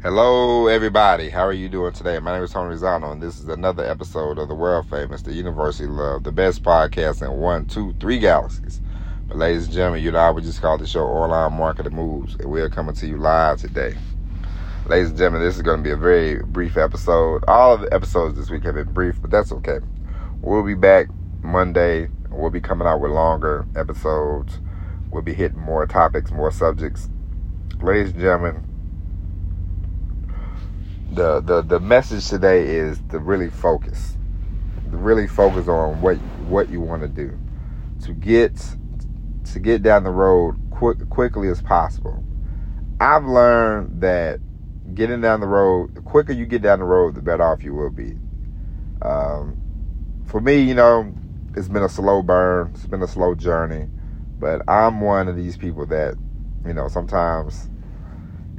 Hello, everybody. How are you doing today? My name is Tony Rizano, and this is another episode of the world famous, the University Love, the best podcast in one, two, three galaxies. But, ladies and gentlemen, you know, I would just call the show Online Marketing Moves, and we're coming to you live today. Ladies and gentlemen, this is going to be a very brief episode. All of the episodes this week have been brief, but that's okay. We'll be back Monday. We'll be coming out with longer episodes. We'll be hitting more topics, more subjects. Ladies and gentlemen, the the the message today is to really focus, to really focus on what what you want to do, to get to get down the road quick, quickly as possible. I've learned that getting down the road, the quicker you get down the road, the better off you will be. Um, for me, you know, it's been a slow burn, it's been a slow journey, but I'm one of these people that, you know, sometimes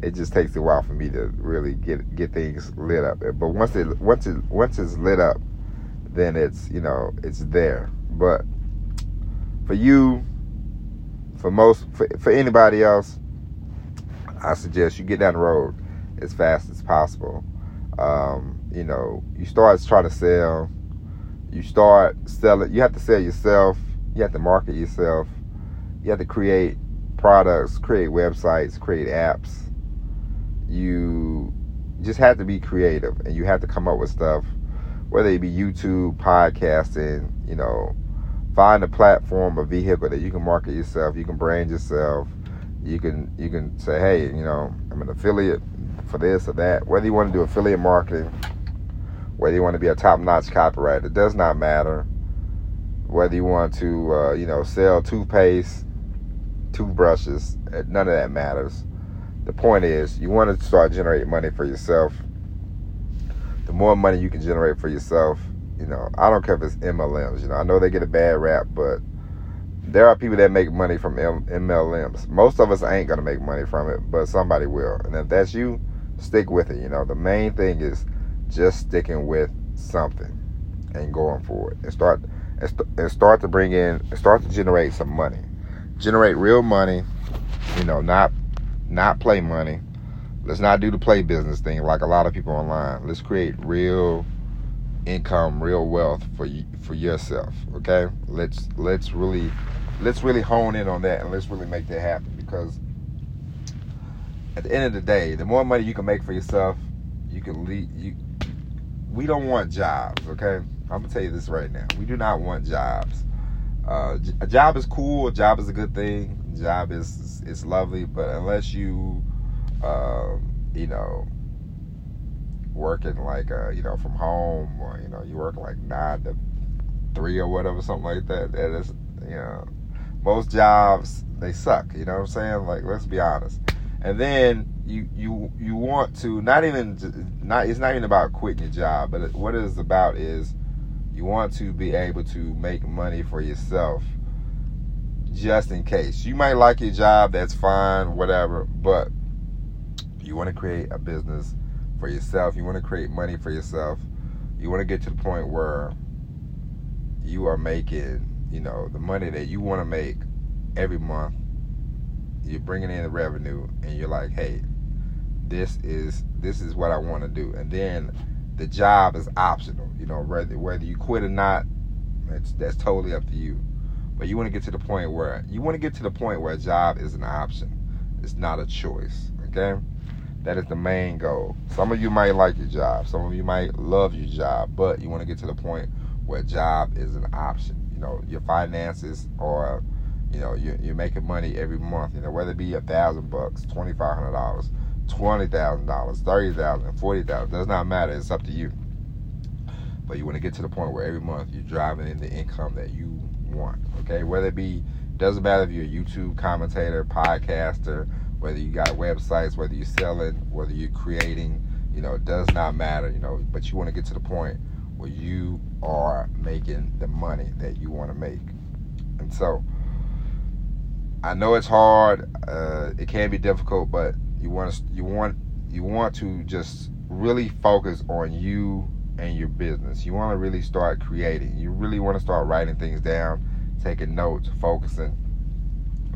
it just takes a while for me to really get get things lit up. But once it once it once it's lit up, then it's you know it's there. But for you, for most for, for anybody else, I suggest you get down the road as fast as possible. Um, you know, you start trying to sell. You start selling. You have to sell yourself. You have to market yourself. You have to create products, create websites, create apps you just have to be creative and you have to come up with stuff, whether it be YouTube, podcasting, you know, find a platform, a vehicle that you can market yourself, you can brand yourself, you can you can say, hey, you know, I'm an affiliate for this or that. Whether you want to do affiliate marketing, whether you want to be a top-notch copywriter, it does not matter. Whether you want to, uh, you know, sell toothpaste, toothbrushes, none of that matters the point is, you want to start generating money for yourself. The more money you can generate for yourself, you know, I don't care if it's MLMs. You know, I know they get a bad rap, but there are people that make money from MLMs. Most of us ain't gonna make money from it, but somebody will. And if that's you, stick with it. You know, the main thing is just sticking with something and going for it, and start and start to bring in, start to generate some money, generate real money. You know, not not play money. Let's not do the play business thing like a lot of people online. Let's create real income, real wealth for you, for yourself. Okay, let's let's really let's really hone in on that and let's really make that happen because at the end of the day, the more money you can make for yourself, you can lead you. We don't want jobs. Okay, I'm gonna tell you this right now. We do not want jobs. Uh, a job is cool. A job is a good thing job is is lovely, but unless you, uh, you know, working like uh, you know from home or you know you work like nine to three or whatever, something like that. That is, you know, most jobs they suck. You know what I'm saying? Like let's be honest. And then you you you want to not even not it's not even about quitting your job, but what it is about is you want to be able to make money for yourself just in case. You might like your job, that's fine, whatever, but you want to create a business for yourself, you want to create money for yourself, you want to get to the point where you are making, you know, the money that you want to make every month. You're bringing in the revenue and you're like, "Hey, this is this is what I want to do." And then the job is optional, you know, whether whether you quit or not, that's that's totally up to you. But you want to get to the point where you want to get to the point where a job is an option. It's not a choice. Okay? That is the main goal. Some of you might like your job. Some of you might love your job, but you want to get to the point where a job is an option. You know, your finances or you know, you're, you're making money every month, you know, whether it be a thousand bucks, twenty five hundred dollars, twenty thousand dollars, thirty thousand, forty thousand, does not matter. It's up to you. But you want to get to the point where every month you're driving in the income that you want. Okay, whether it be doesn't matter if you're a YouTube commentator, podcaster, whether you got websites, whether you're selling, whether you're creating, you know, it does not matter, you know, but you want to get to the point where you are making the money that you want to make. And so I know it's hard, uh, it can be difficult, but you want to you want you want to just really focus on you and your business. You want to really start creating. You really want to start writing things down, taking notes, focusing.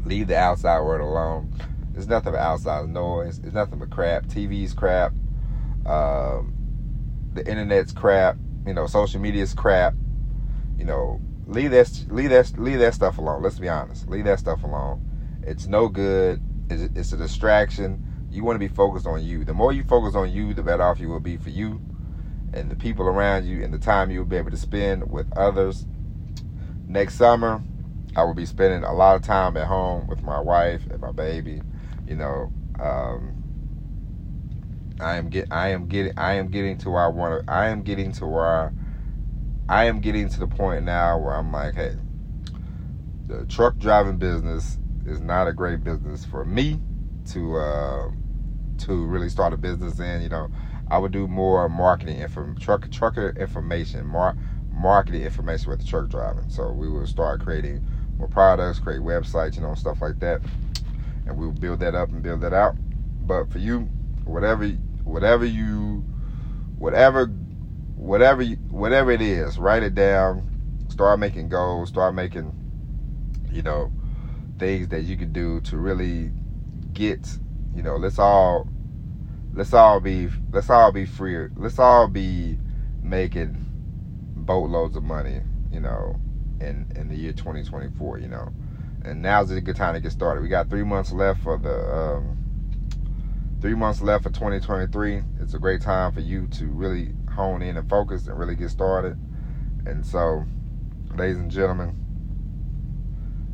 Leave the outside world alone. It's nothing but outside noise. It's nothing but crap. TV's crap. Um, the internet's crap. You know, social media's crap. You know, leave that leave that leave that stuff alone. Let's be honest. Leave that stuff alone. It's no good. It's, it's a distraction. You want to be focused on you. The more you focus on you, the better off you will be for you and the people around you and the time you'll be able to spend with others. Next summer, I will be spending a lot of time at home with my wife and my baby. You know, um, I am get I am getting I am getting to where I want to I am getting to where I am getting to the point now where I'm like, hey, the truck driving business is not a great business for me to uh, to really start a business in. You know, I would do more marketing info, truck trucker information, mar- marketing information with the truck driving. So we will start creating more products, create websites, you know, stuff like that, and we will build that up and build that out. But for you, whatever, whatever you, whatever, whatever, you, whatever it is, write it down. Start making goals. Start making, you know, things that you can do to really get. You know, let's all, let's all be, let's all be free. Let's all be making boatloads of money. You know, in in the year 2024. You know, and now's a good time to get started. We got three months left for the um, three months left for 2023. It's a great time for you to really hone in and focus and really get started. And so, ladies and gentlemen,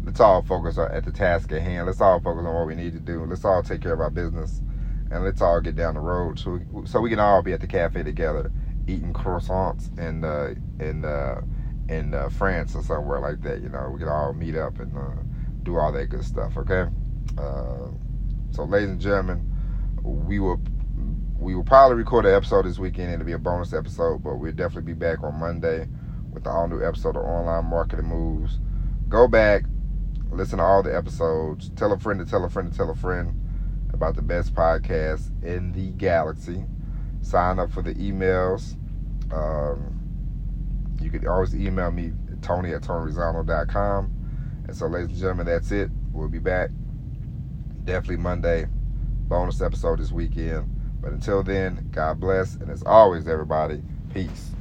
let's all focus at the task at hand. Let's all focus on what we need to do. Let's all take care of our business, and let's all get down the road so we, so we can all be at the cafe together, eating croissants and uh, and uh, in uh, France or somewhere like that. You know, we can all meet up and uh, do all that good stuff. Okay. Uh, so, ladies and gentlemen, we will we will probably record an episode this weekend. It'll be a bonus episode, but we'll definitely be back on Monday with the all new episode of Online Marketing Moves. Go back, listen to all the episodes. Tell a friend to tell a friend to tell a friend about the best podcast in the galaxy. Sign up for the emails. Um, you can always email me, Tony at TonyRisano.com. And so, ladies and gentlemen, that's it. We'll be back definitely Monday. Bonus episode this weekend. But until then, God bless. And as always, everybody, peace.